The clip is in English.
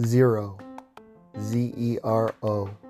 zero, Z E R O.